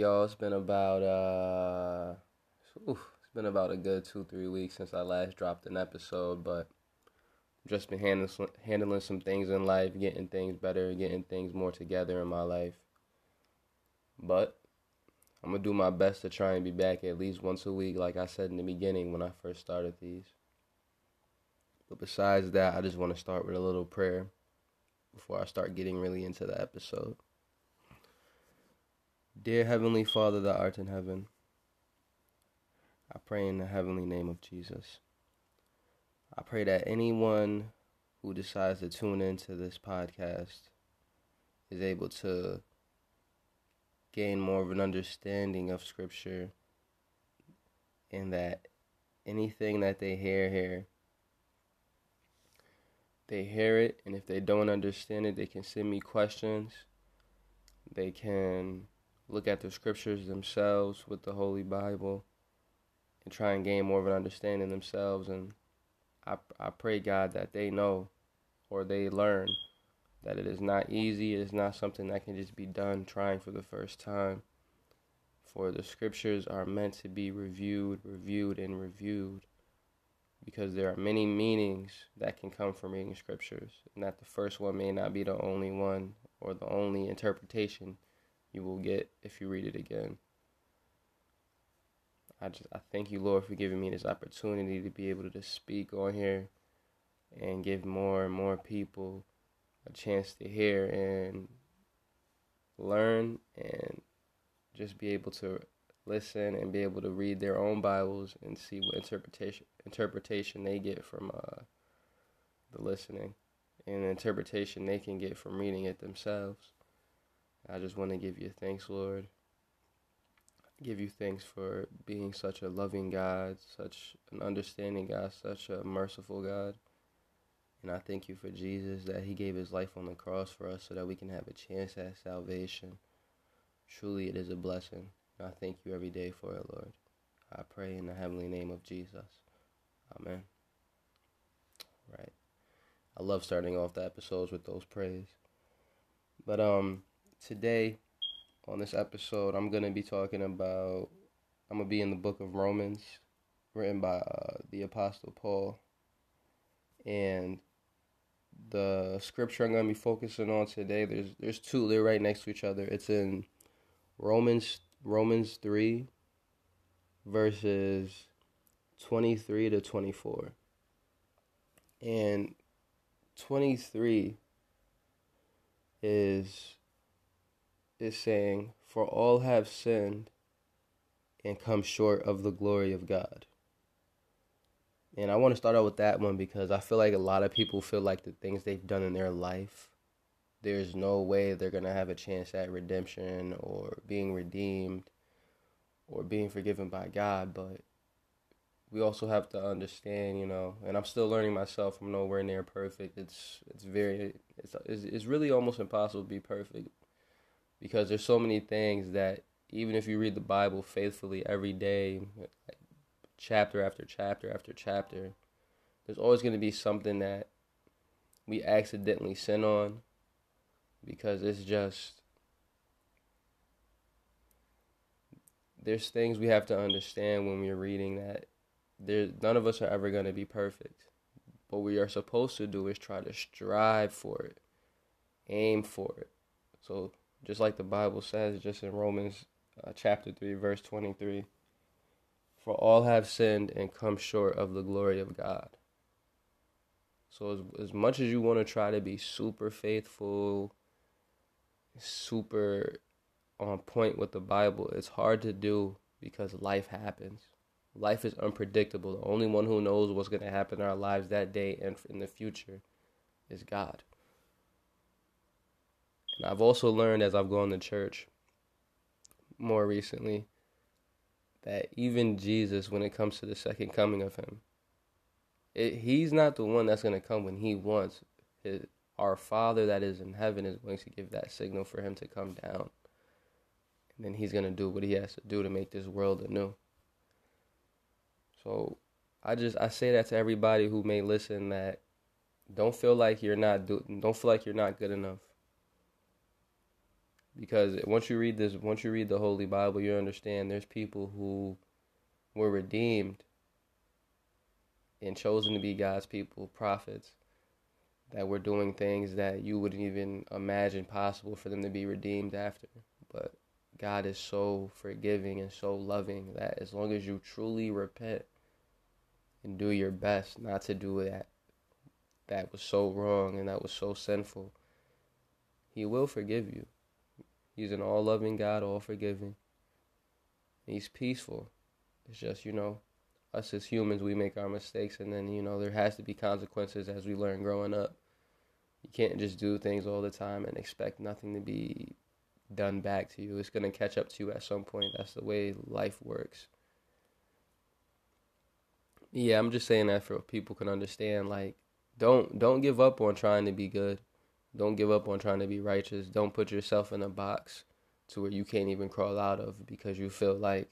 Y'all. It's been about uh, it's been about a good two three weeks since I last dropped an episode, but just been handling handling some things in life, getting things better, getting things more together in my life. But I'm gonna do my best to try and be back at least once a week, like I said in the beginning when I first started these. But besides that, I just want to start with a little prayer before I start getting really into the episode. Dear Heavenly Father that art in heaven, I pray in the heavenly name of Jesus. I pray that anyone who decides to tune into this podcast is able to gain more of an understanding of Scripture and that anything that they hear here, they hear it, and if they don't understand it, they can send me questions. They can look at the scriptures themselves with the Holy Bible and try and gain more of an understanding themselves. And I, I pray, God, that they know or they learn that it is not easy. It is not something that can just be done trying for the first time. For the scriptures are meant to be reviewed, reviewed, and reviewed because there are many meanings that can come from reading scriptures, and that the first one may not be the only one or the only interpretation you will get if you read it again. I just I thank you, Lord, for giving me this opportunity to be able to speak on here and give more and more people a chance to hear and learn and just be able to listen and be able to read their own Bibles and see what interpretation interpretation they get from uh, the listening and the interpretation they can get from reading it themselves. I just want to give you thanks, Lord. give you thanks for being such a loving God, such an understanding God, such a merciful God. And I thank you for Jesus that he gave his life on the cross for us so that we can have a chance at salvation. Truly, it is a blessing. And I thank you every day for it, Lord. I pray in the heavenly name of Jesus. Amen. Right. I love starting off the episodes with those praise. But um today on this episode, I'm going to be talking about, I'm going to be in the book of Romans, written by uh, the Apostle Paul. And the scripture I'm going to be focusing on today, there's there's two, they're right next to each other. It's in Romans Romans 3 verses 23 to 24. And 23 is is saying, For all have sinned and come short of the glory of God. And I want to start out with that one because I feel like a lot of people feel like the things they've done in their life, there's no way they're going to have a chance at redemption or being redeemed or being forgiven by God. But we also have to understand, you know, and I'm still learning myself. I'm nowhere near perfect. It's it's very it's it's, it's really almost impossible to be perfect because there's so many things that even if you read the Bible faithfully every day, chapter after chapter after chapter, there's always going to be something that we accidentally sin on because it's just there's things we have to understand when we're reading that there none of us are ever going to be perfect. What we are supposed to do is try to strive for it, aim for it. So just like the Bible says, just in Romans uh, chapter 3, verse 23. For all have sinned and come short of the glory of God. So, as, as much as you want to try to be super faithful, super on point with the Bible, it's hard to do because life happens. Life is unpredictable. The only one who knows what's going to happen in our lives that day and in the future is God. I've also learned as I've gone to church more recently that even Jesus, when it comes to the second coming of Him, it, He's not the one that's going to come when He wants. His, our Father that is in heaven is going to give that signal for Him to come down. And then He's going to do what He has to do to make this world anew. So I just I say that to everybody who may listen that don't feel like you're not do don't feel like you're not good enough because once you read this, once you read the Holy Bible, you understand there's people who were redeemed and chosen to be God's people, prophets, that were doing things that you wouldn't even imagine possible for them to be redeemed after. But God is so forgiving and so loving that as long as you truly repent and do your best not to do that that was so wrong and that was so sinful, He will forgive you. He's an all loving God, all forgiving. He's peaceful. It's just, you know, us as humans, we make our mistakes, and then, you know, there has to be consequences as we learn growing up. You can't just do things all the time and expect nothing to be done back to you. It's going to catch up to you at some point. That's the way life works. Yeah, I'm just saying that for people can understand like don't don't give up on trying to be good. Don't give up on trying to be righteous. Don't put yourself in a box to where you can't even crawl out of because you feel like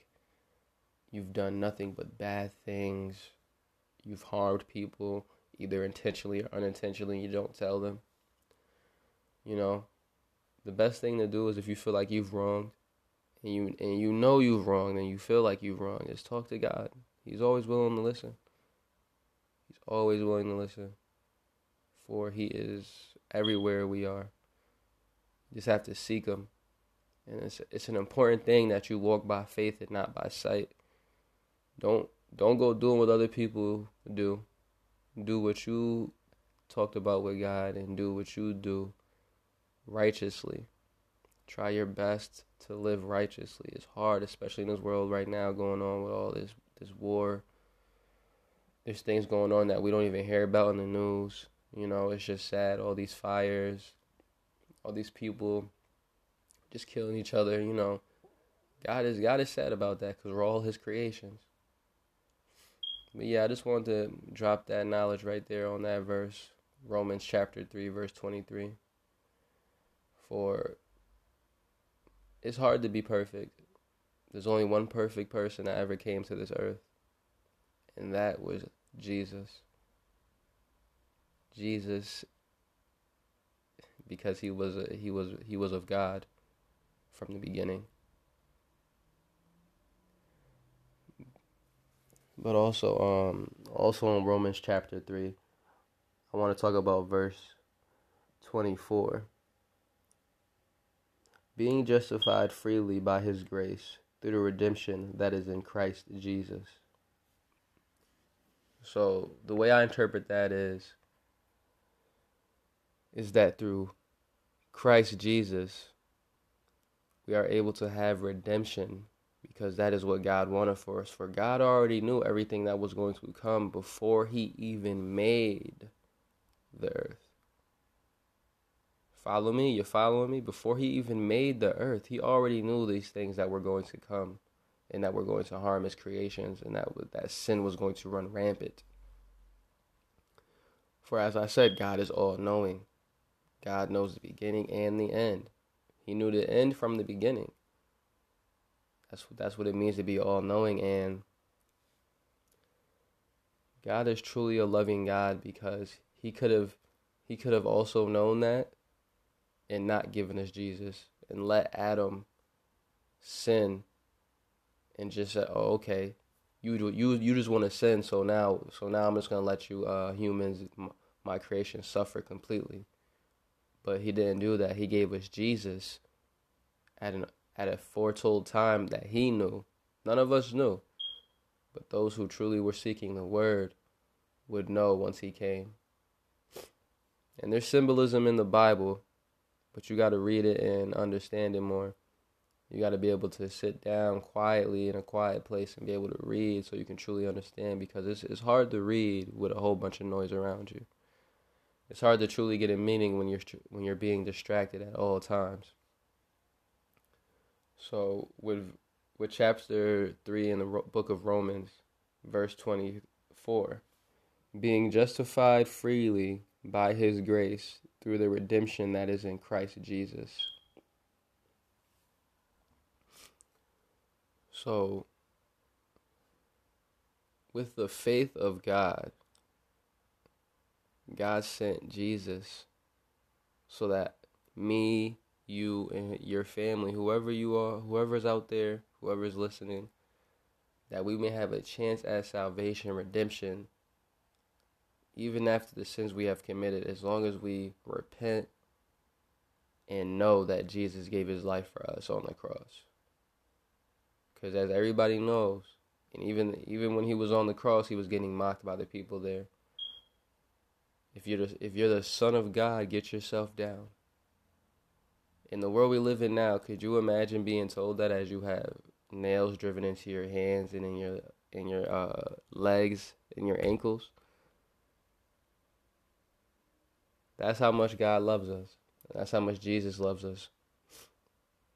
you've done nothing but bad things. You've harmed people either intentionally or unintentionally. You don't tell them. You know, the best thing to do is if you feel like you've wronged and you and you know you've wronged and you feel like you've wronged, is talk to God. He's always willing to listen. He's always willing to listen. For he is everywhere we are. You just have to seek him. And it's it's an important thing that you walk by faith and not by sight. Don't don't go doing what other people do. Do what you talked about with God and do what you do righteously. Try your best to live righteously. It's hard, especially in this world right now, going on with all this this war. There's things going on that we don't even hear about in the news. You know, it's just sad. All these fires, all these people just killing each other. You know, God is God is sad about that because we're all His creations. But yeah, I just wanted to drop that knowledge right there on that verse, Romans chapter three, verse twenty-three for it's hard to be perfect. There's only one perfect person that ever came to this earth, and that was Jesus. Jesus because he was he was he was of God from the beginning. But also um also in Romans chapter 3 I want to talk about verse 24 being justified freely by his grace through the redemption that is in Christ Jesus. So the way I interpret that is is that through Christ Jesus we are able to have redemption because that is what God wanted for us. For God already knew everything that was going to come before he even made the earth. Follow me, you're following me? Before he even made the earth, he already knew these things that were going to come and that were going to harm his creations and that that sin was going to run rampant. For as I said, God is all knowing. God knows the beginning and the end. He knew the end from the beginning. That's that's what it means to be all knowing and God is truly a loving God because he could have he could have also known that and not giving us Jesus and let Adam sin and just said, "Oh, okay, you you you just want to sin, so now so now I'm just gonna let you uh, humans, my creation, suffer completely." But he didn't do that. He gave us Jesus at an at a foretold time that he knew. None of us knew, but those who truly were seeking the Word would know once he came. And there's symbolism in the Bible but you got to read it and understand it more. You got to be able to sit down quietly in a quiet place and be able to read so you can truly understand because it's it's hard to read with a whole bunch of noise around you. It's hard to truly get a meaning when you're when you're being distracted at all times. So with with chapter 3 in the book of Romans, verse 24, being justified freely by his grace through the redemption that is in Christ Jesus. So, with the faith of God, God sent Jesus so that me, you and your family, whoever you are, whoever's out there, whoever's listening, that we may have a chance at salvation, redemption, even after the sins we have committed, as long as we repent and know that Jesus gave his life for us on the cross. Because as everybody knows, and even even when he was on the cross, he was getting mocked by the people there. If you're the, if you're the son of God, get yourself down. In the world we live in now, could you imagine being told that as you have nails driven into your hands and in your in your uh, legs and your ankles? That's how much God loves us. That's how much Jesus loves us.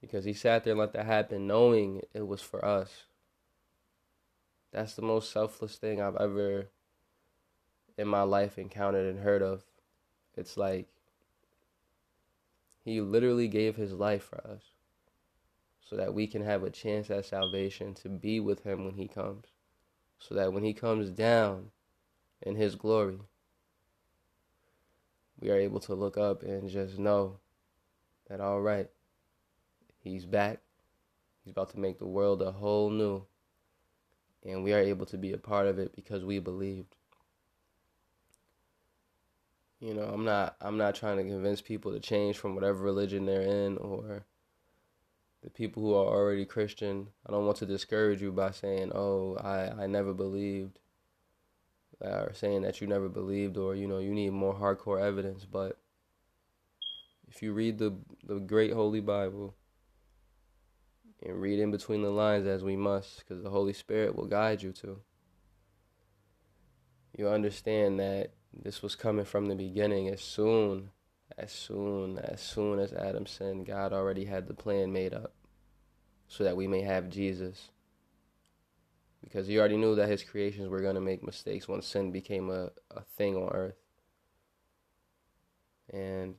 Because he sat there and let that happen knowing it was for us. That's the most selfless thing I've ever in my life encountered and heard of. It's like he literally gave his life for us so that we can have a chance at salvation to be with him when he comes. So that when he comes down in his glory, we are able to look up and just know that, all right, he's back. He's about to make the world a whole new. And we are able to be a part of it because we believed. You know, I'm not I'm not trying to convince people to change from whatever religion they're in or the people who are already Christian. I don't want to discourage you by saying, "Oh, I I never believed." Or saying that you never believed or you know, you need more hardcore evidence, but if you read the the great holy Bible and read in between the lines as we must because the Holy Spirit will guide you to you understand that this was coming from the beginning. As soon, as soon, as soon as Adam sinned, God already had the plan made up so that we may have Jesus. Because he already knew that his creations were going to make mistakes when sin became a, a thing on earth. And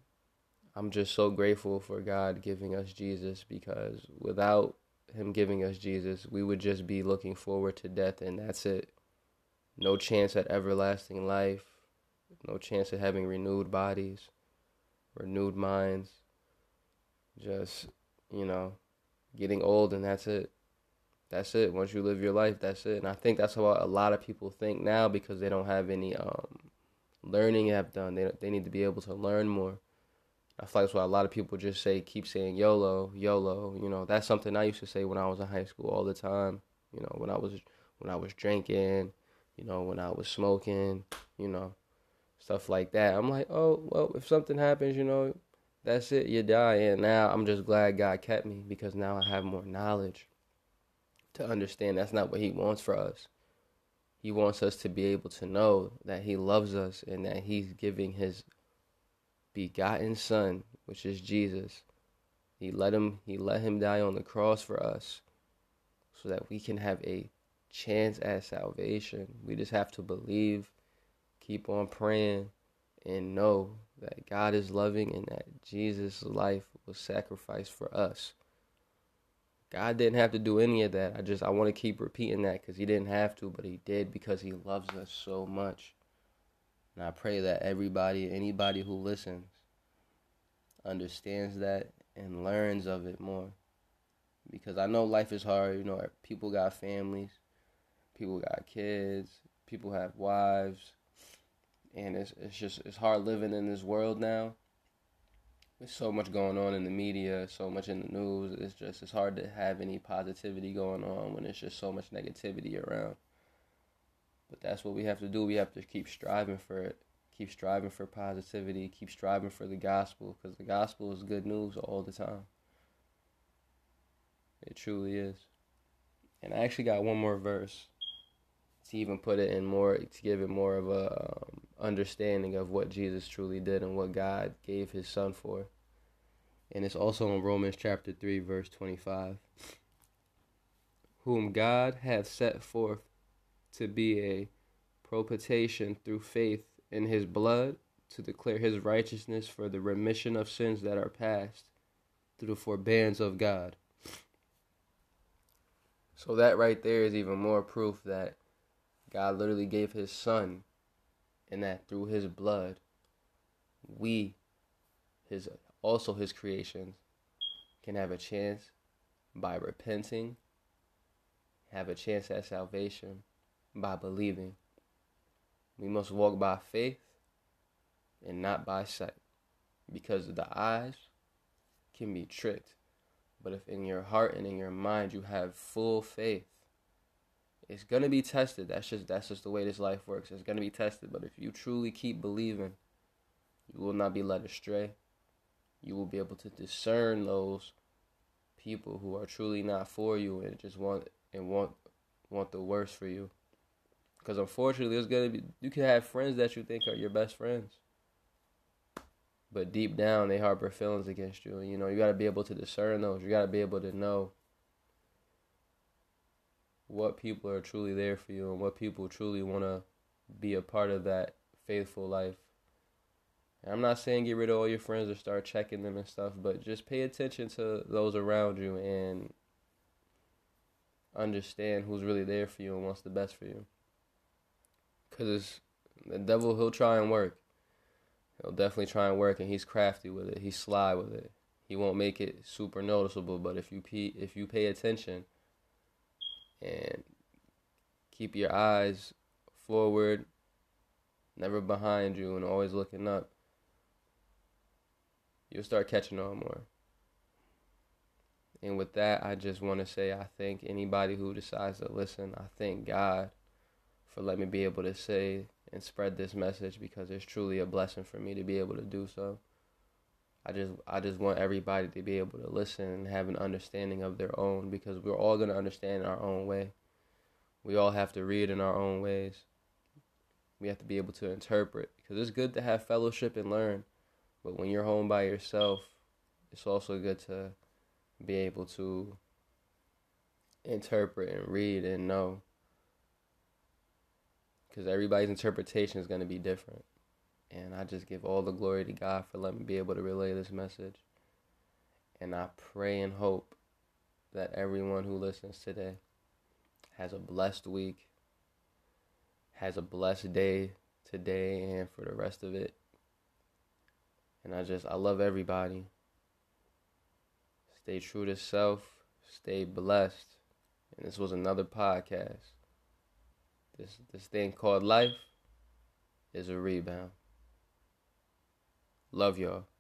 I'm just so grateful for God giving us Jesus because without him giving us Jesus, we would just be looking forward to death and that's it. No chance at everlasting life no chance of having renewed bodies, renewed minds. Just, you know, getting old and that's it. That's it. Once you live your life, that's it. And I think that's what a lot of people think now because they don't have any um, learning have done. They they need to be able to learn more. I feel like that's why a lot of people just say keep saying YOLO, YOLO. You know, that's something I used to say when I was in high school all the time. You know, when I was when I was drinking, you know, when I was smoking, you know stuff like that. I'm like, oh well, if something happens, you know, that's it, you die. And now I'm just glad God kept me because now I have more knowledge to understand that's not what He wants for us. He wants us to be able to know that He loves us and that He's giving His begotten Son, which is Jesus. He let him he let him die on the cross for us so that we can have a chance at salvation. We just have to believe keep on praying and know that God is loving and that Jesus' life was sacrificed for us. God didn't have to do any of that. I just I want to keep repeating that because he didn't have to, but he did because he loves us so much. And I pray that everybody, anybody who listens, understands that and learns of it more. Because I know life is hard. You know, people got families, people got kids, people have wives, and it's it's just it's hard living in this world now. There's so much going on in the media, so much in the news. It's just it's hard to have any positivity going on when there's just so much negativity around. But that's what we have to do. We have to keep striving for it. Keep striving for positivity. Keep striving for the gospel because the gospel is good news all the time. It truly is. And I actually got one more verse to even put it in more to give it more of a um, understanding of what Jesus truly did and what God gave his son for. And it's also in Romans chapter 3 verse 25. Whom God hath set forth to be a propitiation through faith in his blood to declare his righteousness for the remission of sins that are past through the forbearance of God. So that right there is even more proof that God literally gave his son, and that through his blood, we, his also his creations, can have a chance by repenting, have a chance at salvation by believing. We must walk by faith and not by sight because the eyes can be tricked. But if in your heart and in your mind you have full faith, it's gonna be tested. That's just that's just the way this life works. It's gonna be tested. But if you truly keep believing, you will not be led astray. You will be able to discern those people who are truly not for you and just want and want want the worst for you. Because unfortunately, there's gonna be you can have friends that you think are your best friends, but deep down they harbor feelings against you. And you know you got to be able to discern those. You got to be able to know what people are truly there for you and what people truly want to be a part of that faithful life. And I'm not saying get rid of all your friends or start checking them and stuff, but just pay attention to those around you and understand who's really there for you and wants the best for you. Cause the devil, he'll try and work. He'll definitely try and work, and he's crafty with it. He's sly with it. He won't make it super noticeable, but if you pay, if you pay attention and keep your eyes forward, never behind you, and always looking up, you'll start catching on more. And with that, I just want to say I thank anybody who decides to listen. I thank God for letting me be able to say and spread this message because it's truly a blessing for me to be able to do so. I just I just want everybody to be able to listen and have an understanding of their own because we're all to understand in our own way. We all have to read in our own ways. We have to be able to interpret because it's good to have fellowship and learn, but when you're home by yourself, it's also good to be able to interpret and read and know because everybody's interpretation is going to be different. And I just give all the glory to God for letting me be able to relay this message. And I pray and hope that everyone who listens today has a blessed week, has a blessed day today and for the rest of it. And I just, I love everybody. Stay true to self, stay blessed. And this was another podcast. This this thing called life is a rebound. Love y'all.